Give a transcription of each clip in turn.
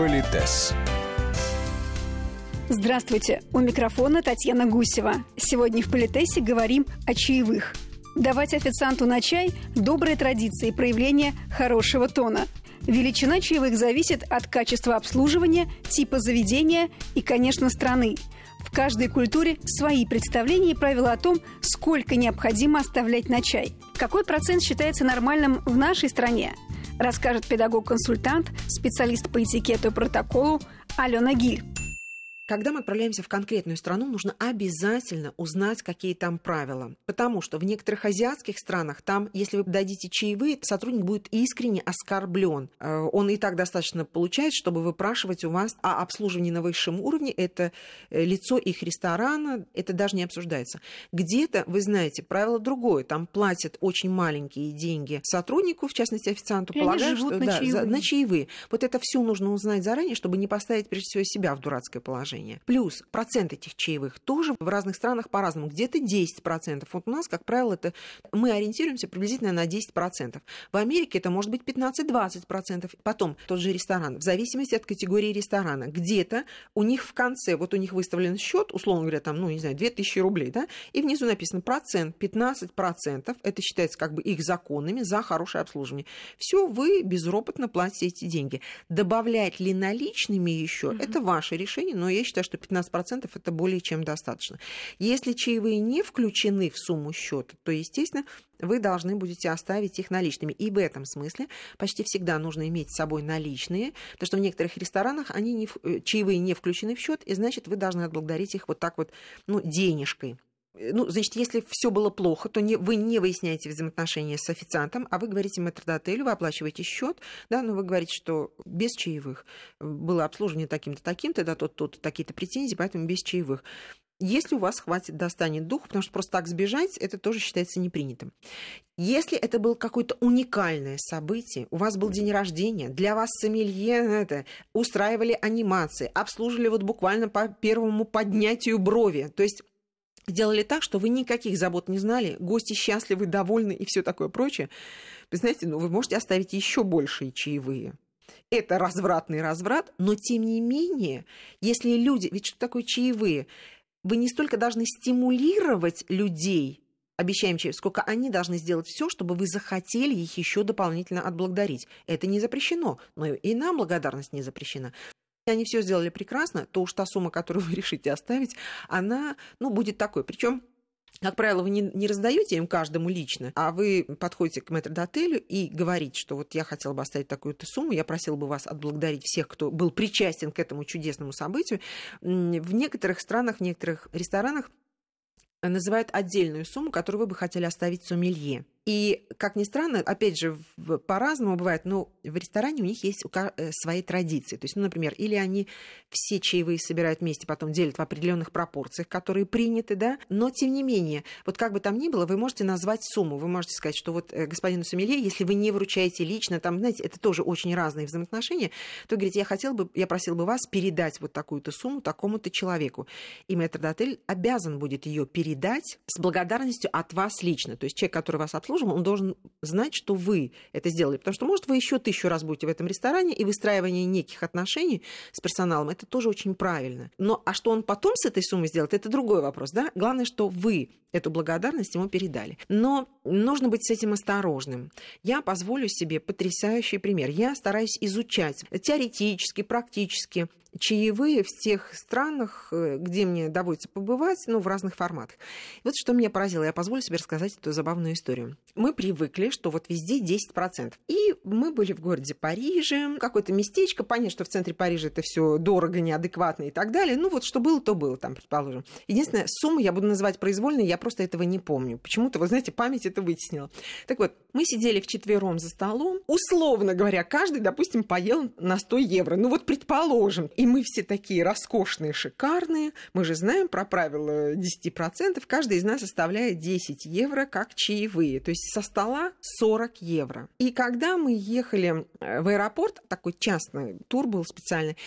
Политес. Здравствуйте, у микрофона Татьяна Гусева. Сегодня в Политесе говорим о чаевых. Давать официанту на чай – добрая традиция и проявление хорошего тона. Величина чаевых зависит от качества обслуживания, типа заведения и, конечно, страны. В каждой культуре свои представления и правила о том, сколько необходимо оставлять на чай. Какой процент считается нормальным в нашей стране? Расскажет педагог-консультант, специалист по этикету и протоколу Алена Гиль. Когда мы отправляемся в конкретную страну, нужно обязательно узнать, какие там правила. Потому что в некоторых азиатских странах там, если вы дадите чаевые, сотрудник будет искренне оскорблен. Э, он и так достаточно получает, чтобы выпрашивать у вас о обслуживании на высшем уровне. Это э, лицо их ресторана, это даже не обсуждается. Где-то, вы знаете, правило другое. Там платят очень маленькие деньги сотруднику, в частности официанту, и полагаю, что на, да, чаевые. За, на чаевые. Вот это все нужно узнать заранее, чтобы не поставить прежде всего себя в дурацкое положение предложения. Плюс процент этих чаевых тоже в разных странах по-разному. Где-то 10%. Вот у нас, как правило, это мы ориентируемся приблизительно на 10%. В Америке это может быть 15-20%. Потом тот же ресторан, в зависимости от категории ресторана. Где-то у них в конце, вот у них выставлен счет, условно говоря, там, ну, не знаю, 2000 рублей, да, и внизу написано процент, 15%, это считается как бы их законными за хорошее обслуживание. Все, вы безропотно платите эти деньги. Добавлять ли наличными еще, mm-hmm. это ваше решение, но я считаю, что 15% это более чем достаточно. Если чаевые не включены в сумму счета, то, естественно, вы должны будете оставить их наличными. И в этом смысле почти всегда нужно иметь с собой наличные, потому что в некоторых ресторанах они не, э, чаевые не включены в счет, и значит, вы должны отблагодарить их вот так вот, ну, денежкой. Э, ну, значит, если все было плохо, то не, вы не выясняете взаимоотношения с официантом, а вы говорите метрдотелю, вы оплачиваете счет, да, но вы говорите, что без чаевых было обслуживание таким-то, таким-то, да, тут, тут такие-то претензии, поэтому без чаевых. Если у вас хватит, достанет дух, потому что просто так сбежать, это тоже считается непринятым. Если это было какое-то уникальное событие, у вас был день рождения, для вас сомелье это, устраивали анимации, обслуживали вот буквально по первому поднятию брови, то есть сделали так, что вы никаких забот не знали, гости счастливы, довольны и все такое прочее, вы знаете, ну, вы можете оставить еще большие чаевые. Это развратный разврат, но тем не менее, если люди... Ведь что такое чаевые? Вы не столько должны стимулировать людей, обещаем чаев, сколько они должны сделать все, чтобы вы захотели их еще дополнительно отблагодарить. Это не запрещено, но и нам благодарность не запрещена они все сделали прекрасно, то уж та сумма, которую вы решите оставить, она, ну, будет такой. Причем как правило, вы не, не раздаете им каждому лично, а вы подходите к метрдотелю и говорите, что вот я хотела бы оставить такую-то сумму, я просила бы вас отблагодарить всех, кто был причастен к этому чудесному событию. В некоторых странах, в некоторых ресторанах называют отдельную сумму, которую вы бы хотели оставить сомелье. И, как ни странно, опять же, по-разному бывает, но в ресторане у них есть э, свои традиции. То есть, ну, например, или они все чаевые собирают вместе, потом делят в определенных пропорциях, которые приняты, да, но, тем не менее, вот как бы там ни было, вы можете назвать сумму, вы можете сказать, что вот э, господину Сомелье, если вы не вручаете лично, там, знаете, это тоже очень разные взаимоотношения, то, говорите, я хотел бы, я просил бы вас передать вот такую-то сумму такому-то человеку. И метрдотель обязан будет ее передать с благодарностью от вас лично. То есть человек, который вас обслуживает, обслуживаем, он должен знать, что вы это сделали. Потому что, может, вы еще тысячу раз будете в этом ресторане, и выстраивание неких отношений с персоналом, это тоже очень правильно. Но а что он потом с этой суммой сделает, это другой вопрос. Да? Главное, что вы эту благодарность ему передали. Но нужно быть с этим осторожным. Я позволю себе потрясающий пример. Я стараюсь изучать теоретически, практически чаевые в тех странах, э, где мне доводится побывать, ну, в разных форматах. И вот что меня поразило, я позволю себе рассказать эту забавную историю. Мы привыкли, что вот везде 10%. И мы были в городе Париже, какое-то местечко, понятно, что в центре Парижа это все дорого, неадекватно и так далее. Ну, вот что было, то было там, предположим. Единственное, сумму я буду называть произвольной, я просто этого не помню. Почему-то, вы знаете, память это вытеснила. Так вот, мы сидели вчетвером за столом. Условно говоря, каждый, допустим, поел на 100 евро. Ну вот, предположим. И мы все такие роскошные, шикарные. Мы же знаем про правило 10%. Каждый из нас оставляет 10 евро как чаевые. То есть со стола 40 евро. И когда мы ехали э, в аэропорт, такой частный тур был специальный,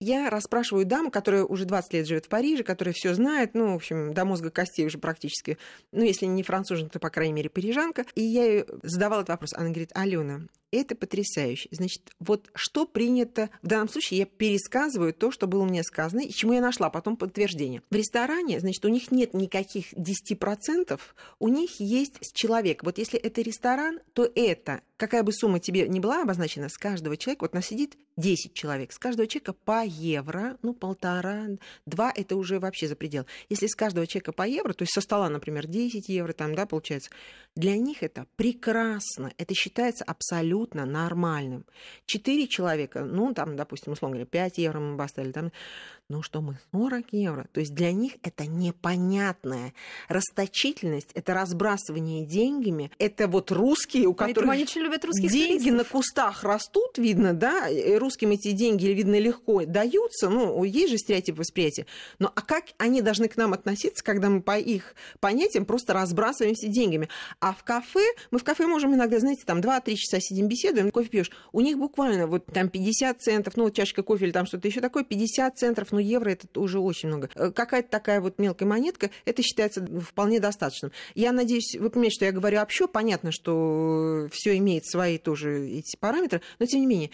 я расспрашиваю даму, которая уже 20 лет живет в Париже, которая все знает, ну, в общем, до мозга костей уже практически, ну, если не француженка, то, по крайней мере, парижанка. И я ей задавала этот вопрос. Она говорит, Алена, Это потрясающе. Значит, вот что принято... В данном случае я пересказываю то, что было мне сказано, и чему я нашла потом подтверждение. В ресторане, значит, у них нет никаких 10%, у них есть человек. Вот если это ресторан, то это какая бы сумма тебе не была обозначена, с каждого человека, вот нас сидит 10 человек, с каждого человека по евро, ну, полтора, два, это уже вообще за предел. Если с каждого человека по евро, то есть со стола, например, 10 евро, там, да, получается, для них это прекрасно, это считается абсолютно нормальным. Четыре человека, ну, там, допустим, условно говоря, 5 евро мы бы оставили, там, ну что мы, 40 евро. То есть для них это непонятная расточительность, это разбрасывание деньгами, это вот русские, у Поэтому которых они очень любят русских деньги туристов. на кустах растут, видно, да, и русским эти деньги, видно, легко даются, ну, есть же стереотип восприятия. Но а как они должны к нам относиться, когда мы по их понятиям просто разбрасываемся деньгами? А в кафе, мы в кафе можем иногда, знаете, там 2-3 часа сидим, беседуем, кофе пьешь. У них буквально вот там 50 центов, ну, вот чашка кофе или там что-то еще такое, 50 центов, ну, евро это уже очень много. Э, какая-то такая вот мелкая монетка, это считается вполне достаточным. Я надеюсь, вы понимаете, что я говорю общо, понятно, что все имеет свои тоже эти параметры, но тем не менее.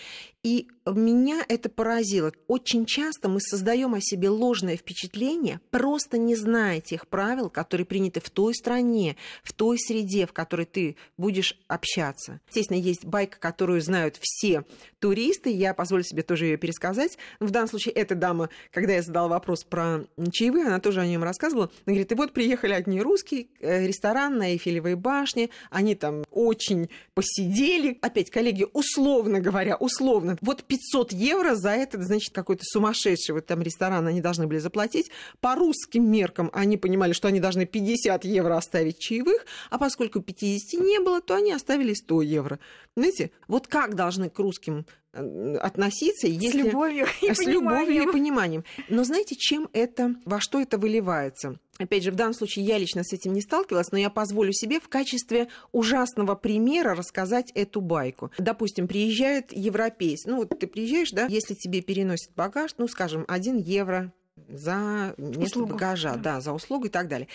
И меня это поразило. Очень часто мы создаем о себе ложное впечатление, просто не зная тех правил, которые приняты в той стране, в той среде, в которой ты будешь общаться. Естественно, есть байка, которую знают все туристы. Я позволю себе тоже ее пересказать. В данном случае эта дама, когда я задала вопрос про чаевые, она тоже о нем рассказывала. Она говорит, и вот приехали одни русские, э, ресторан на Эйфелевой башне, они там очень посидели. Опять, коллеги, условно говоря, условно вот 500 евро за этот, значит, какой-то сумасшедший вот там ресторан они должны были заплатить. По русским меркам они понимали, что они должны 50 евро оставить чаевых, а поскольку 50 не было, то они оставили 100 евро. Знаете, вот как должны к русским э, относиться, если... С любовью и С любовью и пониманием. Но знаете, чем это, во что это выливается? Опять же, в данном случае я лично с этим не сталкивалась, но я позволю себе в качестве ужасного примера рассказать эту байку. Допустим, приезжает европейец. Ну, вот ты приезжаешь, да, если тебе переносят багаж, ну, скажем, 1 евро, за место Услугу. багажа, да. да, за услугу и так далее.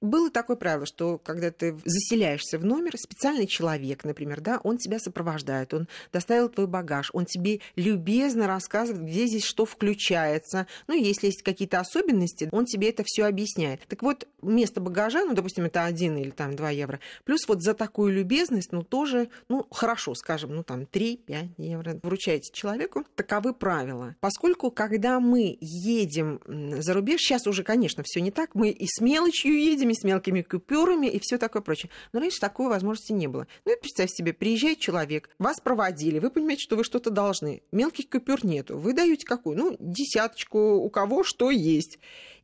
Было такое правило, что когда ты заселяешься в номер, специальный человек, например, да, он тебя сопровождает, он доставил твой багаж, он тебе любезно рассказывает, где здесь что включается. Ну, если есть какие-то особенности, он тебе это все объясняет. Так вот, место багажа, ну, допустим, это один или там два евро, плюс вот за такую любезность, ну, тоже, ну, хорошо, скажем, ну, там 3-5 евро вручаете человеку. Таковы правила. Поскольку, когда мы едем за рубеж. Сейчас уже, конечно, все не так. Мы и с мелочью едем, и с мелкими купюрами, и все такое прочее. Но раньше такой возможности не было. Ну и представьте себе, приезжает человек, вас проводили, вы понимаете, что вы что-то должны. Мелких купюр нету. Вы даете какую? Ну, десяточку, у кого что есть.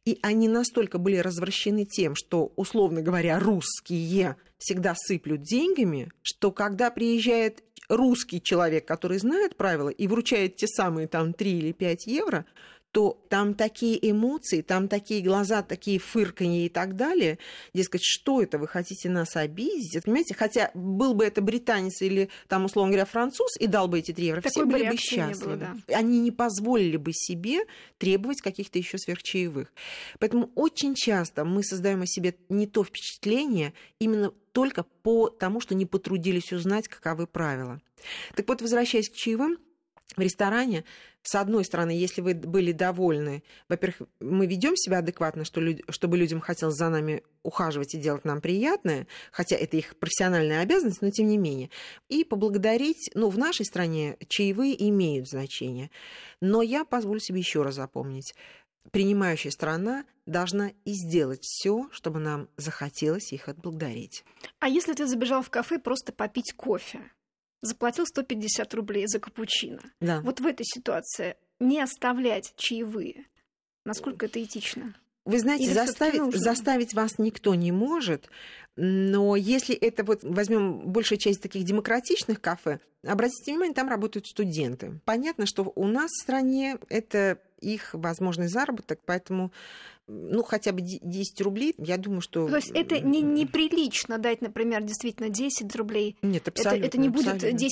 И они настолько были развращены тем, что, условно говоря, русские всегда сыплют деньгами, что когда приезжает русский человек, который знает правила, и вручает те самые там 3 или 5 евро, то там такие эмоции, там такие глаза, такие фырканье и так далее. Дескать, что это, вы хотите нас обидеть? Понимаете, хотя был бы это британец или, там, условно говоря, француз и дал бы эти три евро, Такой все были бы счастливы. Было, да. Они не позволили бы себе требовать каких-то еще сверхчаевых. Поэтому очень часто мы создаем о себе не то впечатление, именно только по тому, что не потрудились узнать, каковы правила. Так вот, возвращаясь к чаевым, в ресторане, с одной стороны, если вы были довольны, во-первых, мы ведем себя адекватно, что люд... чтобы людям хотелось за нами ухаживать и делать нам приятное, хотя это их профессиональная обязанность, но тем не менее. И поблагодарить, ну, в нашей стране чаевые имеют значение. Но я позволю себе еще раз запомнить. Принимающая страна должна и сделать все, чтобы нам захотелось их отблагодарить. А если ты забежал в кафе просто попить кофе? Заплатил 150 рублей за капучино. Да. Вот в этой ситуации не оставлять чаевые, насколько это этично? Вы знаете, заставить, заставить вас никто не может, но если это вот возьмем большую часть таких демократичных кафе, обратите внимание, там работают студенты. Понятно, что у нас в стране это их возможный заработок, поэтому ну, хотя бы 10 рублей, я думаю, что... То есть это не, неприлично дать, например, действительно 10 рублей. Нет, абсолютно. Это, это не будет абсолютно.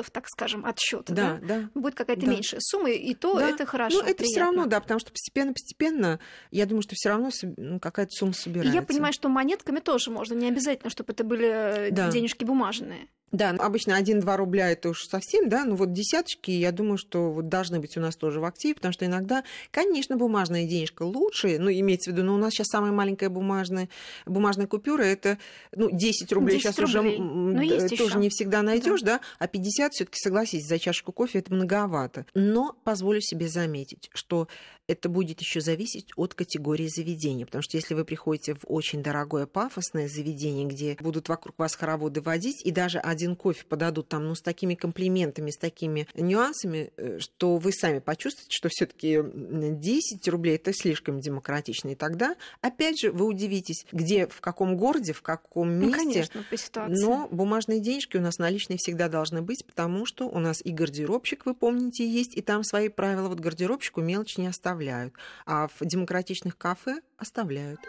10%, так скажем, от счета, да, да? да? Будет какая-то да. меньшая сумма, и то да. это хорошо. Ну, это все равно, да, потому что постепенно-постепенно, я думаю, что все равно ну, какая-то сумма собирается. И я понимаю, что монетками тоже можно, не обязательно, чтобы это были э, да. денежки бумажные. Да, обычно 1-2 рубля это уж совсем, да, ну вот десяточки, я думаю, что вот должны быть у нас тоже в активе, потому что иногда, конечно, бумажная денежка лучше, ну, имеется в виду, но у нас сейчас самая маленькая бумажная, бумажная купюра, это, ну, 10 рублей 10 сейчас рублей. уже ну, тоже еще. не всегда найдешь, да. да, а 50 все таки согласитесь, за чашку кофе это многовато. Но позволю себе заметить, что это будет еще зависеть от категории заведения. Потому что если вы приходите в очень дорогое пафосное заведение, где будут вокруг вас хороводы водить, и даже один кофе подадут там, ну, с такими комплиментами, с такими нюансами, э, что вы сами почувствуете, что все-таки 10 рублей это слишком демократично. И тогда, опять же, вы удивитесь, где, в каком городе, в каком ну, месте. Ну, конечно, по ситуации. Но бумажные денежки у нас наличные всегда должны быть, потому что у нас и гардеробщик, вы помните, есть, и там свои правила. Вот гардеробщику мелочь не оставляют оставляют, а в демократичных кафе оставляют.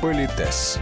Политес.